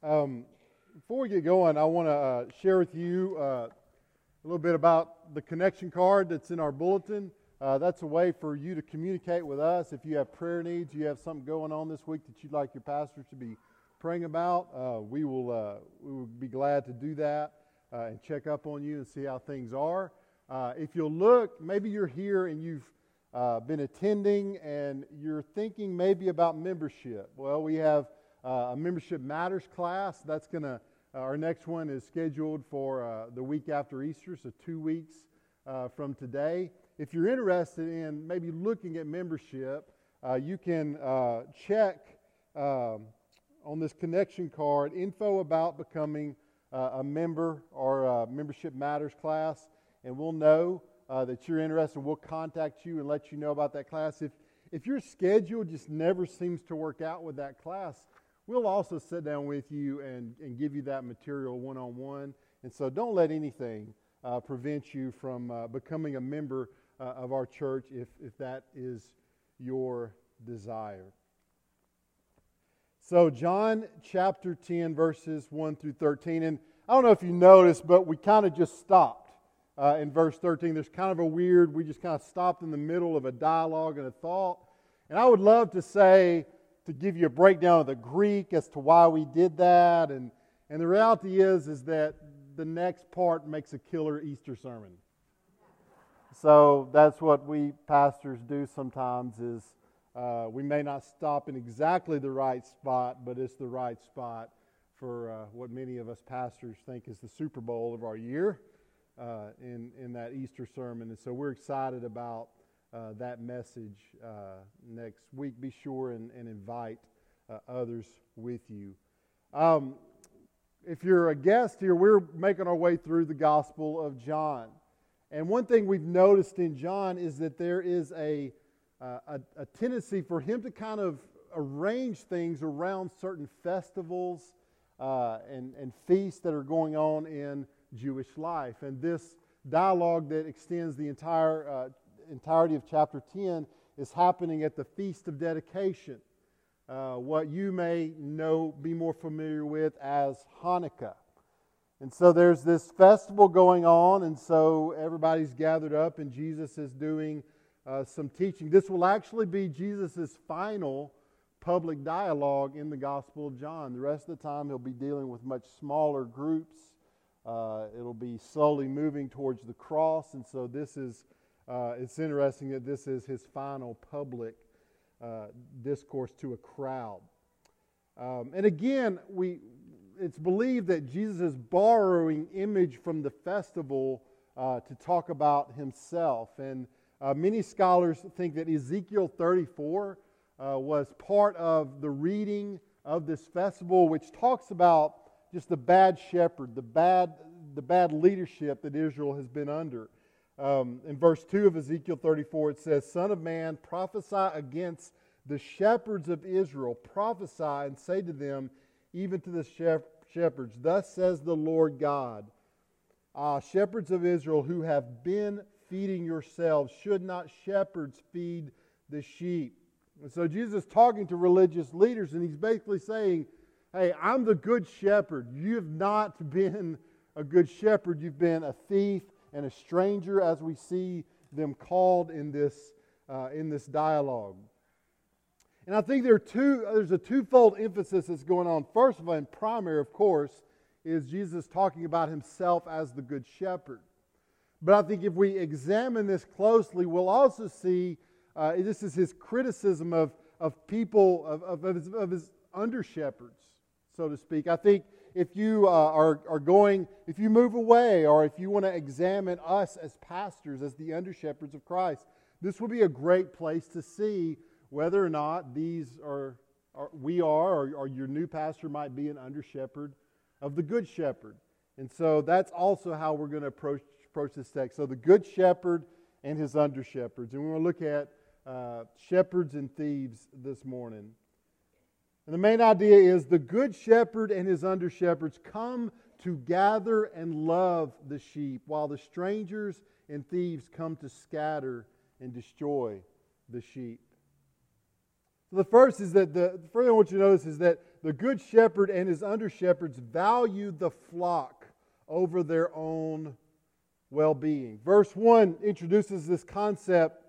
Um, before we get going, I want to uh, share with you uh, a little bit about the connection card that's in our bulletin. Uh, that's a way for you to communicate with us. If you have prayer needs, you have something going on this week that you'd like your pastors to be praying about, uh, we will uh, we will be glad to do that uh, and check up on you and see how things are. if you'll look, maybe you're here and you've been attending and you're thinking maybe about membership. Well, we have a membership matters class. That's going to, uh, our next one is scheduled for uh, the week after Easter, so two weeks uh, from today. If you're interested in maybe looking at membership, uh, you can uh, check um, on this connection card info about becoming a member or a membership matters class, and we'll know that you're interested. We'll contact you and let you know about that class. If if your schedule just never seems to work out with that class, We'll also sit down with you and, and give you that material one on one. And so don't let anything uh, prevent you from uh, becoming a member uh, of our church if, if that is your desire. So, John chapter 10, verses 1 through 13. And I don't know if you noticed, but we kind of just stopped uh, in verse 13. There's kind of a weird, we just kind of stopped in the middle of a dialogue and a thought. And I would love to say, to give you a breakdown of the Greek as to why we did that. And, and the reality is, is that the next part makes a killer Easter sermon. So that's what we pastors do sometimes is uh, we may not stop in exactly the right spot, but it's the right spot for uh, what many of us pastors think is the Super Bowl of our year uh, in, in that Easter sermon. And so we're excited about uh, that message uh, next week. Be sure and, and invite uh, others with you. Um, if you're a guest here, we're making our way through the Gospel of John. And one thing we've noticed in John is that there is a, uh, a, a, tendency for him to kind of arrange things around certain festivals uh, and, and feasts that are going on in Jewish life. And this dialogue that extends the entire uh, entirety of chapter 10 is happening at the Feast of Dedication, uh, what you may know, be more familiar with as Hanukkah. And so there's this festival going on, and so everybody's gathered up, and Jesus is doing uh, some teaching. This will actually be Jesus' final public dialogue in the Gospel of John. The rest of the time, he'll be dealing with much smaller groups. Uh, it'll be slowly moving towards the cross, and so this is uh, it's interesting that this is his final public uh, discourse to a crowd. Um, and again, we, it's believed that Jesus is borrowing image from the festival uh, to talk about himself. And uh, many scholars think that Ezekiel 34 uh, was part of the reading of this festival, which talks about just the bad shepherd, the bad, the bad leadership that Israel has been under. Um, in verse 2 of Ezekiel 34, it says, Son of man, prophesy against the shepherds of Israel. Prophesy and say to them, even to the shepherds, Thus says the Lord God, Ah, shepherds of Israel who have been feeding yourselves, should not shepherds feed the sheep? And so Jesus is talking to religious leaders, and he's basically saying, Hey, I'm the good shepherd. You have not been a good shepherd, you've been a thief and a stranger as we see them called in this, uh, in this dialogue. And I think there are two, there's a twofold emphasis that's going on. First of all, and primary, of course, is Jesus talking about himself as the Good Shepherd. But I think if we examine this closely, we'll also see uh, this is his criticism of, of people, of, of, of his, of his under shepherds, so to speak. I think if you uh, are, are going, if you move away, or if you want to examine us as pastors, as the under shepherds of Christ, this will be a great place to see whether or not these are, are we are, or, or your new pastor might be an under shepherd of the good shepherd. And so that's also how we're going to approach, approach this text. So the good shepherd and his under shepherds. And we're going to look at uh, shepherds and thieves this morning. And the main idea is the good shepherd and his under shepherds come to gather and love the sheep, while the strangers and thieves come to scatter and destroy the sheep. So the first is that the, the first thing I want you to notice is that the good shepherd and his under shepherds valued the flock over their own well being. Verse 1 introduces this concept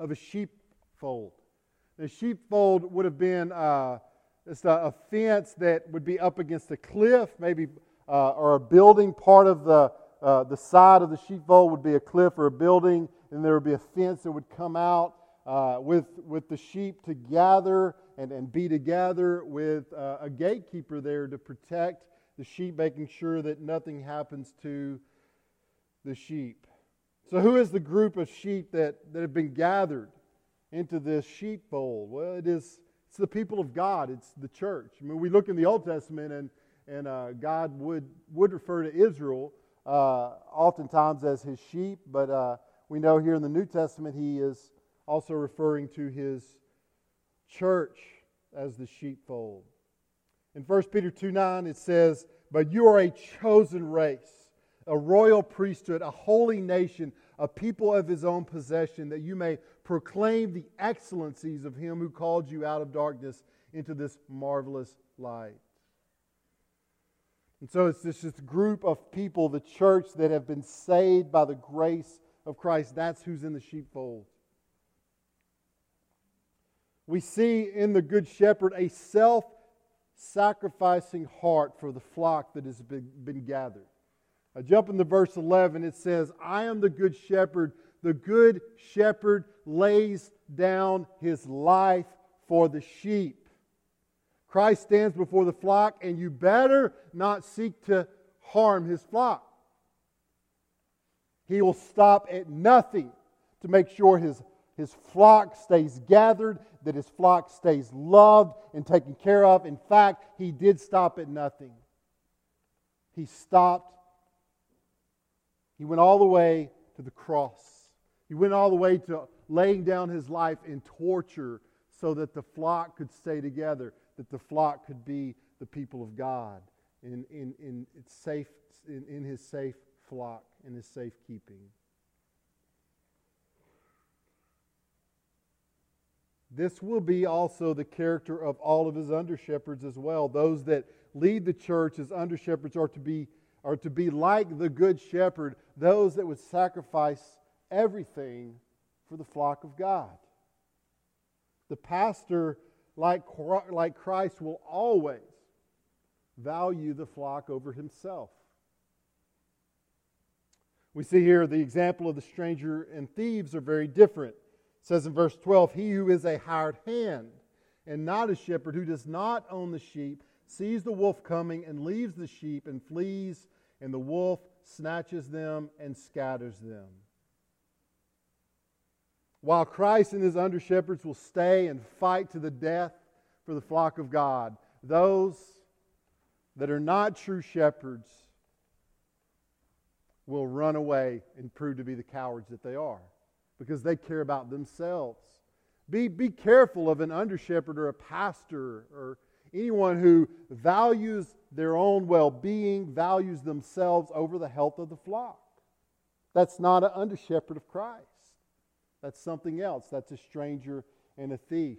of a sheepfold. The sheepfold would have been uh, just a, a, fence that would be up against a cliff, maybe, uh, or a building. Part of the, uh, the side of the sheepfold would be a cliff or a building, and there would be a fence that would come out uh, with, with the sheep to gather and, and be together with uh, a gatekeeper there to protect the sheep, making sure that nothing happens to the sheep. So, who is the group of sheep that, that have been gathered into this sheepfold? Well, it is it's the people of God. It's the church. I mean, we look in the Old Testament, and and uh, God would would refer to Israel uh, oftentimes as His sheep, but uh, we know here in the New Testament He is also referring to His church as the sheepfold. In 1 Peter 2 9, it says, But you are a chosen race a royal priesthood, a holy nation, a people of his own possession, that you may proclaim the excellencies of him who called you out of darkness into this marvelous light. And so it's just this group of people, the church, that have been saved by the grace of Christ. That's who's in the sheepfold. We see in the Good Shepherd a self sacrificing heart for the flock that has been, been gathered. I jump into verse 11. It says, I am the good shepherd. The good shepherd lays down his life for the sheep. Christ stands before the flock, and you better not seek to harm his flock. He will stop at nothing to make sure his, his flock stays gathered, that his flock stays loved and taken care of. In fact, he did stop at nothing. He stopped he went all the way to the cross. He went all the way to laying down his life in torture so that the flock could stay together, that the flock could be the people of God in, in, in, safe, in, in his safe flock, in his safekeeping. This will be also the character of all of his under shepherds as well. Those that lead the church as under shepherds are to be are to be like the good shepherd, those that would sacrifice everything for the flock of God. The pastor, like, like Christ, will always value the flock over himself. We see here the example of the stranger and thieves are very different. It says in verse 12, He who is a hired hand and not a shepherd, who does not own the sheep, sees the wolf coming and leaves the sheep and flees, and the wolf snatches them and scatters them. While Christ and his under shepherds will stay and fight to the death for the flock of God, those that are not true shepherds will run away and prove to be the cowards that they are because they care about themselves. Be, be careful of an under shepherd or a pastor or anyone who values their own well being, values themselves over the health of the flock. That's not an under shepherd of Christ. That's something else. That's a stranger and a thief.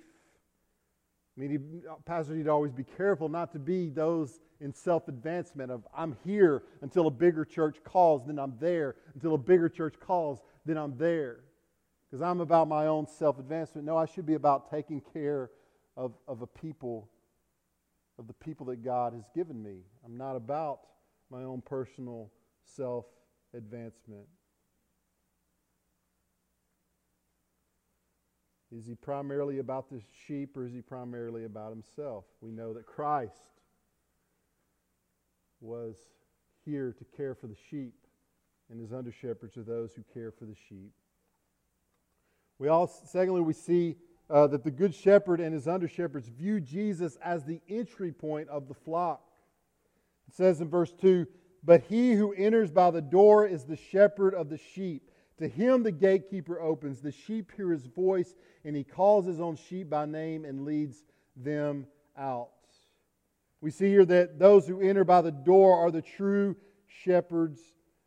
I mean, pastors need to always be careful not to be those in self advancement of I'm here until a bigger church calls, then I'm there. Until a bigger church calls, then I'm there. Because I'm about my own self advancement. No, I should be about taking care of, of a people of the people that God has given me. I'm not about my own personal self advancement. Is he primarily about the sheep or is he primarily about himself? We know that Christ was here to care for the sheep, and his under shepherds are those who care for the sheep. We also, secondly, we see uh, that the good shepherd and his under shepherds view Jesus as the entry point of the flock. It says in verse 2 But he who enters by the door is the shepherd of the sheep. To him the gatekeeper opens. The sheep hear his voice, and he calls his own sheep by name and leads them out. We see here that those who enter by the door are the true shepherds.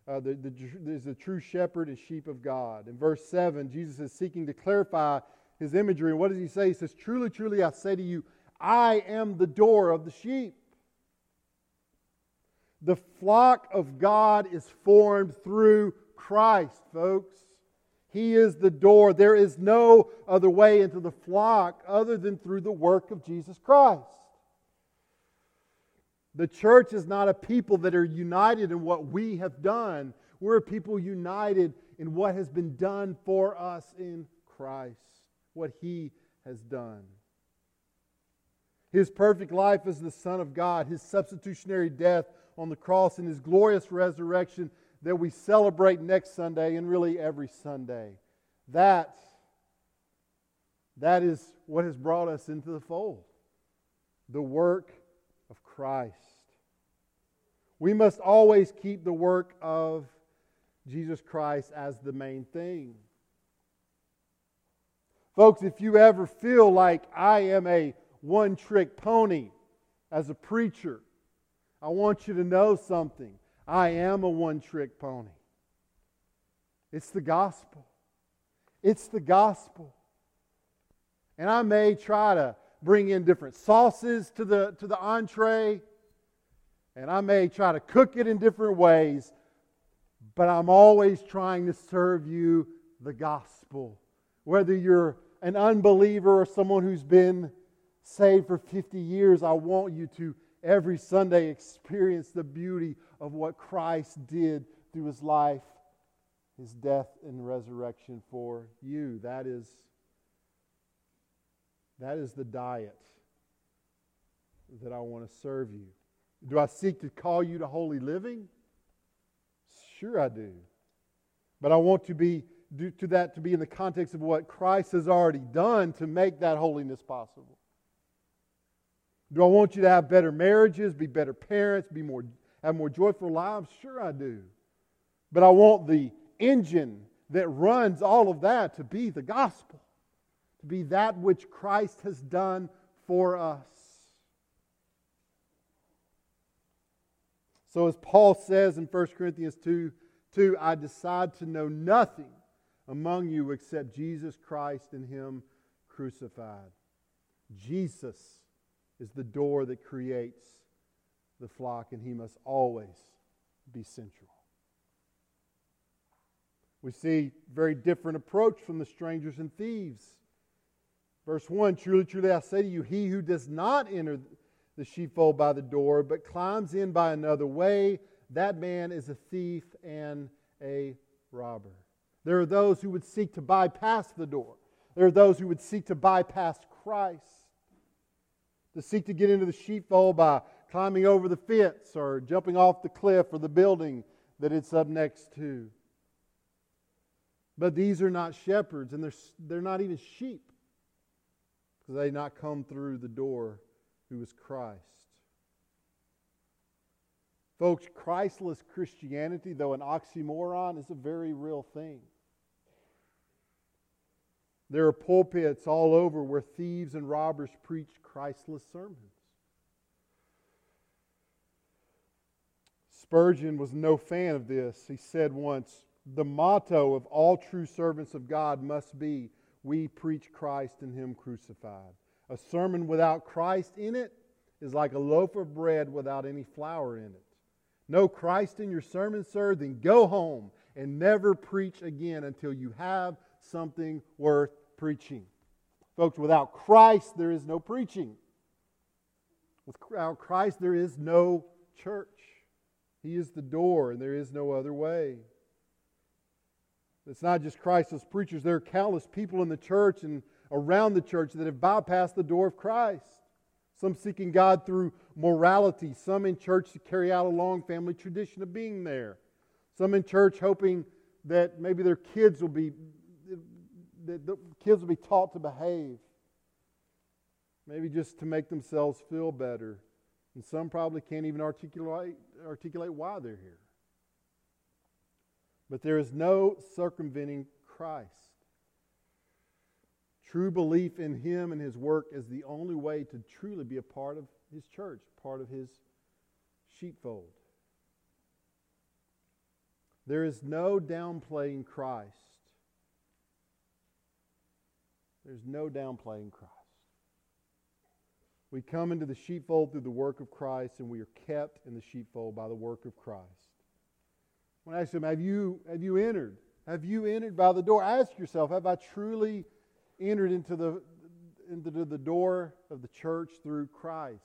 Uh, the, the, the, true shepherd and sheep of God. In verse 7, Jesus is seeking to clarify his imagery. And what does he say? He says, Truly, truly, I say to you, I am the door of the sheep. The flock of God is formed through Christ, folks. He is the door. There is no other way into the flock other than through the work of Jesus Christ. The church is not a people that are united in what we have done. We're a people united in what has been done for us in Christ, what He has done. His perfect life as the Son of God, His substitutionary death on the cross, and His glorious resurrection that we celebrate next Sunday and really every Sunday. That, that is what has brought us into the fold the work of Christ. We must always keep the work of Jesus Christ as the main thing. Folks, if you ever feel like I am a one trick pony as a preacher, I want you to know something. I am a one trick pony. It's the gospel. It's the gospel. And I may try to bring in different sauces to the, to the entree, and I may try to cook it in different ways, but I'm always trying to serve you the gospel. Whether you're an unbeliever or someone who's been saved for 50 years, I want you to every Sunday experience the beauty of what Christ did through his life, his death, and resurrection for you. That is, that is the diet that I want to serve you. Do I seek to call you to holy living? Sure, I do. But I want to be to that to be in the context of what Christ has already done to make that holiness possible. Do I want you to have better marriages, be better parents, be more have more joyful lives? Sure, I do. But I want the engine that runs all of that to be the gospel, to be that which Christ has done for us. So, as Paul says in 1 Corinthians 2, 2 I decide to know nothing among you except Jesus Christ and Him crucified. Jesus is the door that creates the flock, and He must always be central. We see very different approach from the strangers and thieves. Verse 1 Truly, truly, I say to you, he who does not enter the sheepfold by the door, but climbs in by another way, that man is a thief and a robber. There are those who would seek to bypass the door. There are those who would seek to bypass Christ, to seek to get into the sheepfold by climbing over the fence or jumping off the cliff or the building that it's up next to. But these are not shepherds, and they're, they're not even sheep because they not come through the door who is Christ. Folks, Christless Christianity, though an oxymoron, is a very real thing. There are pulpits all over where thieves and robbers preach Christless sermons. Spurgeon was no fan of this. He said once, The motto of all true servants of God must be, We preach Christ and Him crucified. A sermon without Christ in it is like a loaf of bread without any flour in it. No Christ in your sermon, sir, then go home and never preach again until you have something worth preaching. Folks, without Christ, there is no preaching. Without Christ, there is no church. He is the door, and there is no other way. It's not just Christless preachers. There are countless people in the church and around the church that have bypassed the door of Christ. Some seeking God through morality, some in church to carry out a long family tradition of being there. Some in church hoping that maybe their kids will be that the kids will be taught to behave. Maybe just to make themselves feel better. And some probably can't even articulate, articulate why they're here. But there is no circumventing Christ. True belief in Him and His work is the only way to truly be a part of His church, part of His sheepfold. There is no downplaying Christ. There's no downplaying Christ. We come into the sheepfold through the work of Christ, and we are kept in the sheepfold by the work of Christ. When I ask them, have you, have you entered? Have you entered by the door? Ask yourself, have I truly entered into the, into the door of the church through Christ?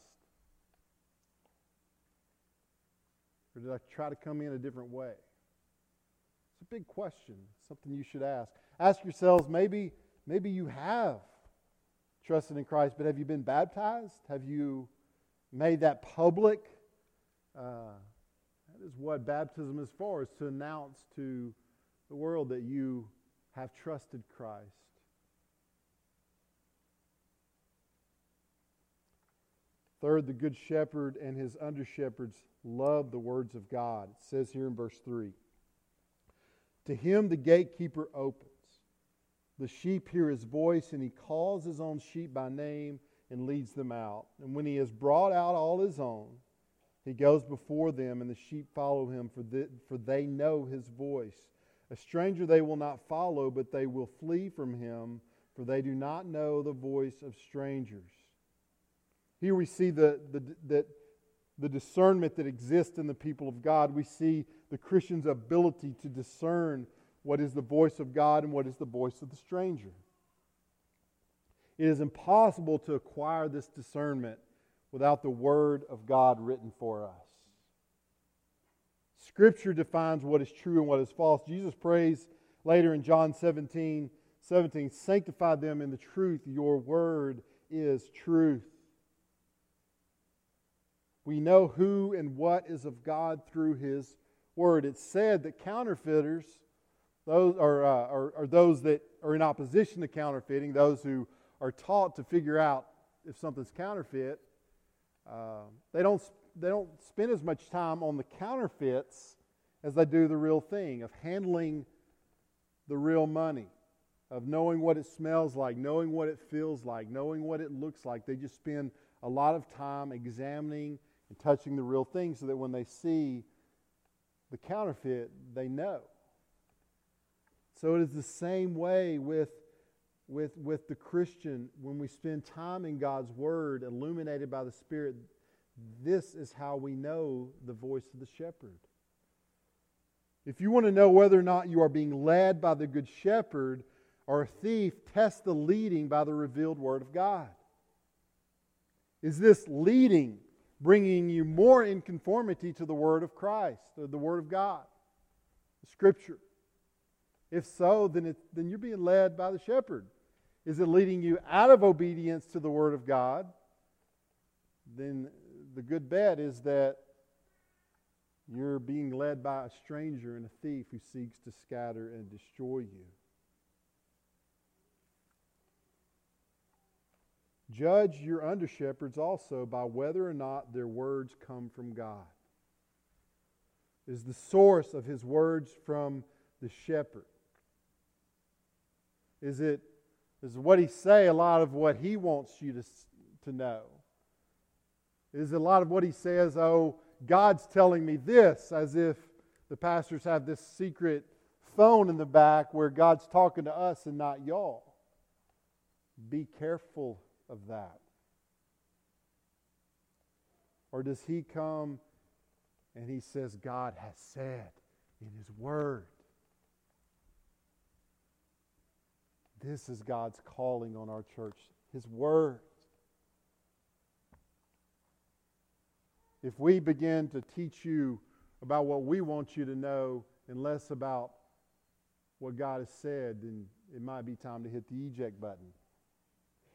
Or did I try to come in a different way? It's a big question, something you should ask. Ask yourselves, maybe, maybe you have trusted in Christ, but have you been baptized? Have you made that public? Uh, that is what baptism is for, is to announce to the world that you have trusted Christ. Third, the good shepherd and his under shepherds love the words of God. It says here in verse 3 To him the gatekeeper opens. The sheep hear his voice, and he calls his own sheep by name and leads them out. And when he has brought out all his own, he goes before them, and the sheep follow him, for, the, for they know his voice. A stranger they will not follow, but they will flee from him, for they do not know the voice of strangers. Here we see the, the, the, the discernment that exists in the people of God. We see the Christian's ability to discern what is the voice of God and what is the voice of the stranger. It is impossible to acquire this discernment without the Word of God written for us. Scripture defines what is true and what is false. Jesus prays later in John 17 17, sanctify them in the truth. Your word is truth. We know who and what is of God through His Word. It's said that counterfeiters, those are, uh, are, are those that are in opposition to counterfeiting, those who are taught to figure out if something's counterfeit, uh, they, don't, they don't spend as much time on the counterfeits as they do the real thing, of handling the real money, of knowing what it smells like, knowing what it feels like, knowing what it looks like. They just spend a lot of time examining and touching the real thing so that when they see the counterfeit, they know. So it is the same way with, with, with the Christian. When we spend time in God's Word, illuminated by the Spirit, this is how we know the voice of the shepherd. If you want to know whether or not you are being led by the Good Shepherd or a thief, test the leading by the revealed Word of God. Is this leading bringing you more in conformity to the Word of Christ, the Word of God, the Scripture? If so, then, it, then you're being led by the shepherd. Is it leading you out of obedience to the Word of God? Then the good bet is that you're being led by a stranger and a thief who seeks to scatter and destroy you. Judge your under shepherds also by whether or not their words come from God. Is the source of his words from the shepherd? Is it is what he say a lot of what he wants you to, to know? Is a lot of what he says, oh, God's telling me this, as if the pastors have this secret phone in the back where God's talking to us and not y'all? Be careful of that? Or does he come and he says, God has said in his word? This is God's calling on our church, his word. If we begin to teach you about what we want you to know and less about what God has said, then it might be time to hit the eject button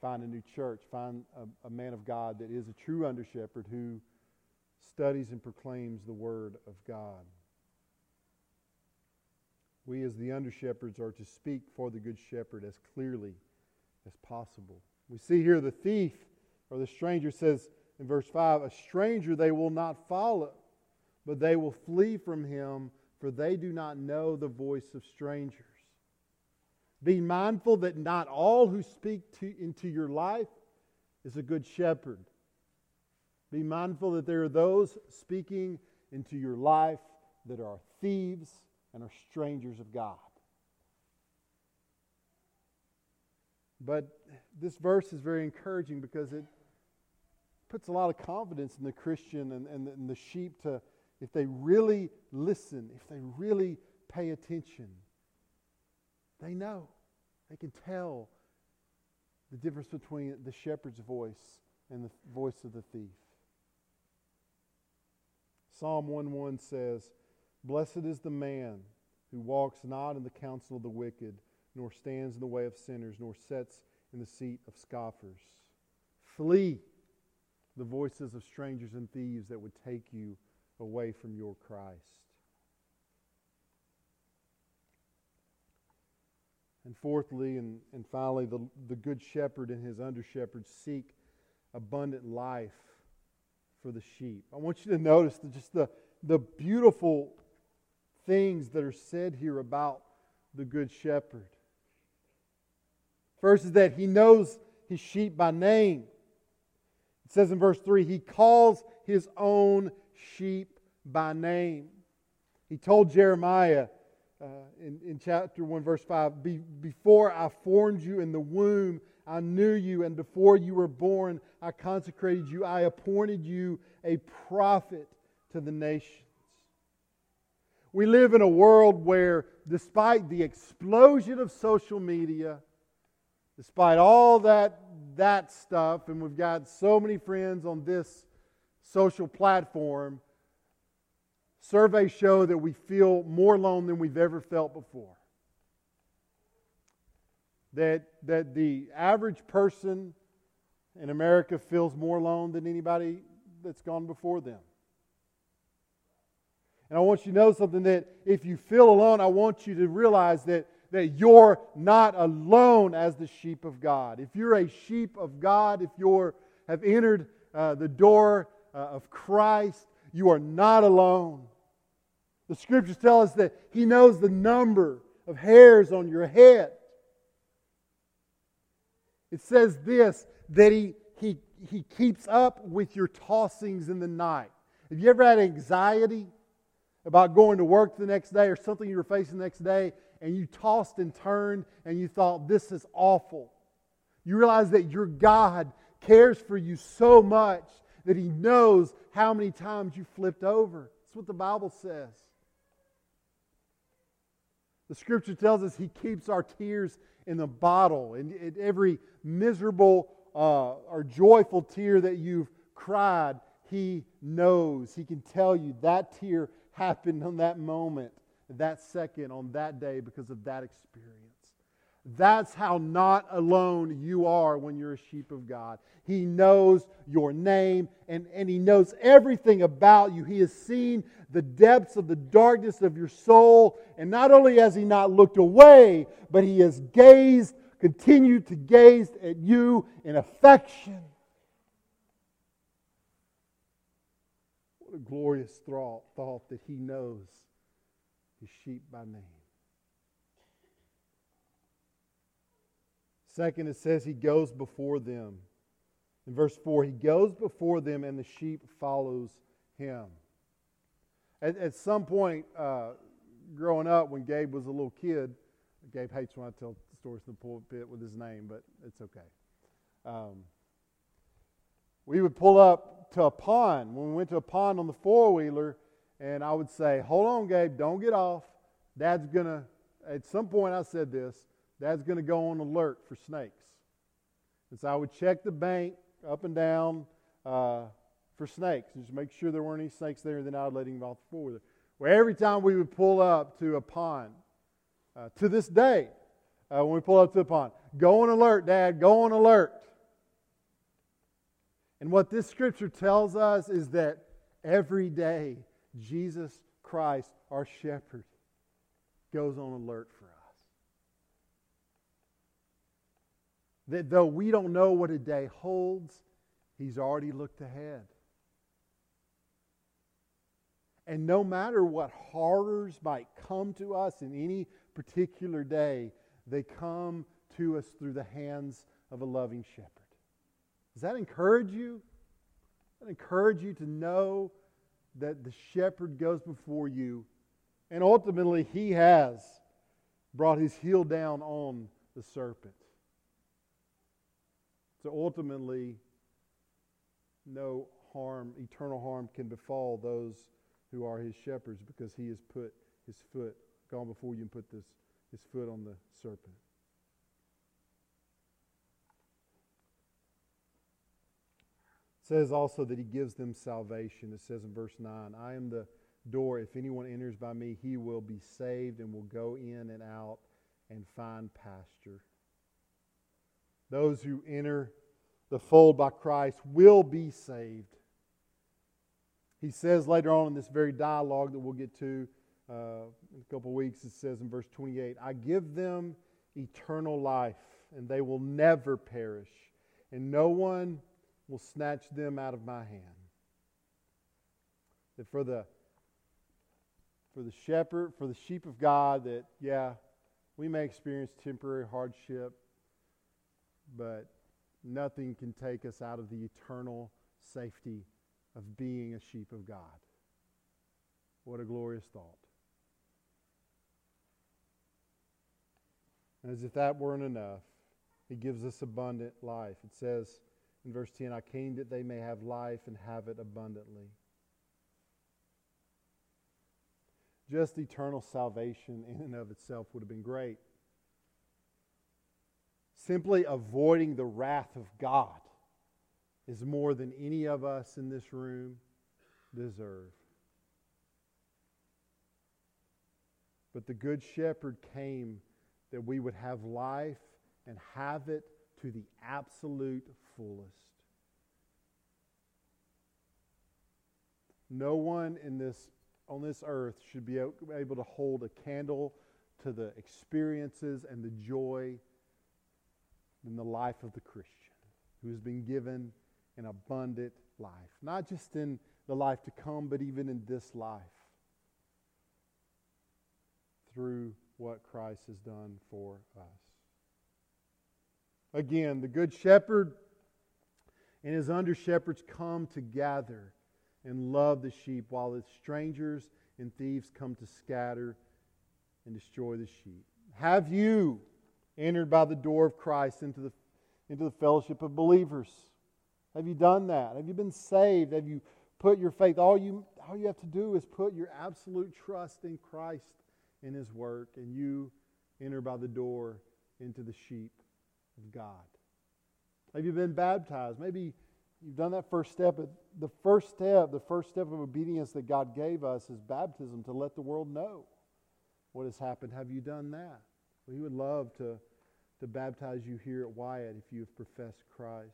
find a new church, find a, a man of God that is a true under shepherd who studies and proclaims the word of God. We, as the under shepherds, are to speak for the good shepherd as clearly as possible. We see here the thief or the stranger says in verse 5 A stranger they will not follow, but they will flee from him, for they do not know the voice of strangers. Be mindful that not all who speak to, into your life is a good shepherd. Be mindful that there are those speaking into your life that are thieves and are strangers of God. But this verse is very encouraging because it puts a lot of confidence in the Christian and, and, and the sheep to, if they really listen, if they really pay attention, they know. They can tell the difference between the shepherd's voice and the voice of the thief. Psalm 1 1 says, Blessed is the man who walks not in the counsel of the wicked, nor stands in the way of sinners, nor sits in the seat of scoffers. Flee the voices of strangers and thieves that would take you away from your Christ. And fourthly, and, and finally, the, the good shepherd and his under shepherds seek abundant life for the sheep. I want you to notice the, just the, the beautiful things that are said here about the good shepherd. First is that he knows his sheep by name. It says in verse 3 he calls his own sheep by name. He told Jeremiah uh, in, in chapter 1, verse 5 Be, Before I formed you in the womb, I knew you, and before you were born, I consecrated you. I appointed you a prophet to the nations. We live in a world where, despite the explosion of social media, despite all that, that stuff, and we've got so many friends on this social platform, surveys show that we feel more alone than we've ever felt before. That, that the average person in America feels more alone than anybody that's gone before them. And I want you to know something that if you feel alone, I want you to realize that, that you're not alone as the sheep of God. If you're a sheep of God, if you have entered uh, the door uh, of Christ, you are not alone. The scriptures tell us that He knows the number of hairs on your head. It says this that He, he, he keeps up with your tossings in the night. Have you ever had anxiety? About going to work the next day or something you were facing the next day, and you tossed and turned and you thought, this is awful. You realize that your God cares for you so much that He knows how many times you flipped over. That's what the Bible says. The scripture tells us He keeps our tears in a bottle, and every miserable uh, or joyful tear that you've cried, He knows. He can tell you that tear happened on that moment, that second, on that day because of that experience. That's how not alone you are when you're a sheep of God. He knows your name and, and He knows everything about you. He has seen the depths of the darkness of your soul. And not only has He not looked away, but He has gazed, continued to gaze at you in affection. What a glorious thought, thought that he knows his sheep by name. Second, it says he goes before them. In verse 4, he goes before them and the sheep follows him. At, at some point, uh, growing up, when Gabe was a little kid, Gabe hates when I tell stories in the pulpit with his name, but it's okay. Um, we would pull up to a pond. When we went to a pond on the four wheeler, and I would say, Hold on, Gabe, don't get off. Dad's going to, at some point I said this, Dad's going to go on alert for snakes. And so I would check the bank up and down uh, for snakes and just make sure there weren't any snakes there, and then I would let him off the four wheeler. Where every time we would pull up to a pond, uh, to this day, uh, when we pull up to the pond, go on alert, Dad, go on alert. And what this scripture tells us is that every day Jesus Christ, our shepherd, goes on alert for us. That though we don't know what a day holds, he's already looked ahead. And no matter what horrors might come to us in any particular day, they come to us through the hands of a loving shepherd. Does that encourage you? That encourage you to know that the shepherd goes before you and ultimately he has brought his heel down on the serpent. So ultimately, no harm, eternal harm, can befall those who are his shepherds because he has put his foot, gone before you and put this, his foot on the serpent. Says also that he gives them salvation. It says in verse 9, I am the door. If anyone enters by me, he will be saved and will go in and out and find pasture. Those who enter the fold by Christ will be saved. He says later on in this very dialogue that we'll get to uh, in a couple of weeks, it says in verse 28 I give them eternal life, and they will never perish, and no one will snatch them out of my hand. That for the for the shepherd, for the sheep of God, that yeah, we may experience temporary hardship, but nothing can take us out of the eternal safety of being a sheep of God. What a glorious thought. And as if that weren't enough, he gives us abundant life. It says in verse 10, I came that they may have life and have it abundantly. Just eternal salvation in and of itself would have been great. Simply avoiding the wrath of God is more than any of us in this room deserve. But the Good Shepherd came that we would have life and have it to the absolute fullest. No one in this on this earth should be able to hold a candle to the experiences and the joy in the life of the Christian who has been given an abundant life. Not just in the life to come, but even in this life through what Christ has done for us. Again, the Good Shepherd and his under shepherds come to gather and love the sheep, while the strangers and thieves come to scatter and destroy the sheep. Have you entered by the door of Christ into the, into the fellowship of believers? Have you done that? Have you been saved? Have you put your faith? All you, all you have to do is put your absolute trust in Christ and His work, and you enter by the door into the sheep of God. Have you been baptized? Maybe you've done that first step. But The first step, the first step of obedience that God gave us is baptism to let the world know what has happened. Have you done that? We would love to, to baptize you here at Wyatt if you have professed Christ.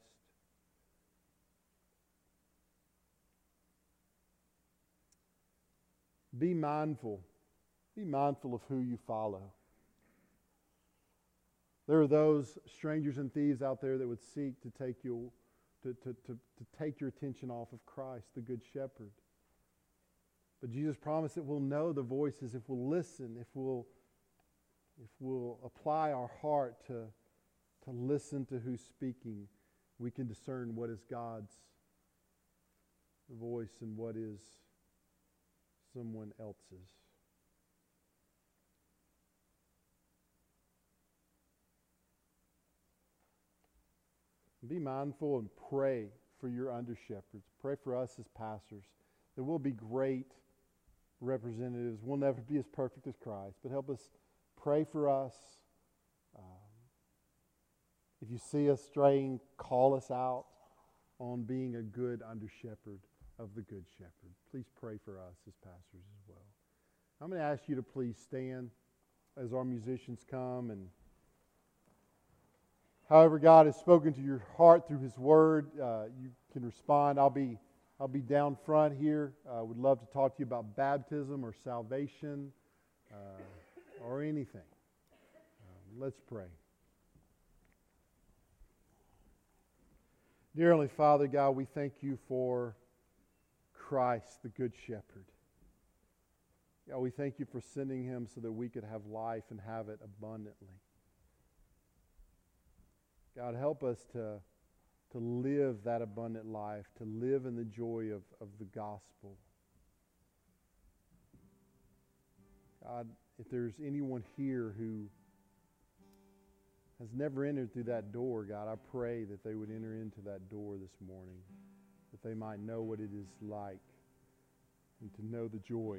Be mindful. Be mindful of who you follow. There are those strangers and thieves out there that would seek to take you to, to, to, to take your attention off of Christ, the Good Shepherd. But Jesus promised that we'll know the voices if we'll listen, if we'll, if we'll apply our heart to, to listen to who's speaking, we can discern what is God's voice and what is someone else's. Be mindful and pray for your under shepherds. Pray for us as pastors that we'll be great representatives. We'll never be as perfect as Christ, but help us pray for us. Um, if you see us straying, call us out on being a good under shepherd of the Good Shepherd. Please pray for us as pastors as well. I'm going to ask you to please stand as our musicians come and however God has spoken to your heart through His Word, uh, you can respond. I'll be I'll be down front here. I uh, would love to talk to you about baptism or salvation uh, or anything. Um, let's pray. Dear Heavenly Father, God, we thank you for Christ, the Good Shepherd. God, we thank you for sending him so that we could have life and have it abundantly. God, help us to, to live that abundant life, to live in the joy of, of the gospel. God, if there's anyone here who has never entered through that door, God, I pray that they would enter into that door this morning, that they might know what it is like and to know the joy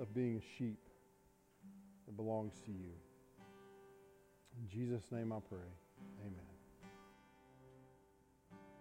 of being a sheep that belongs to you. In Jesus' name I pray. Amen.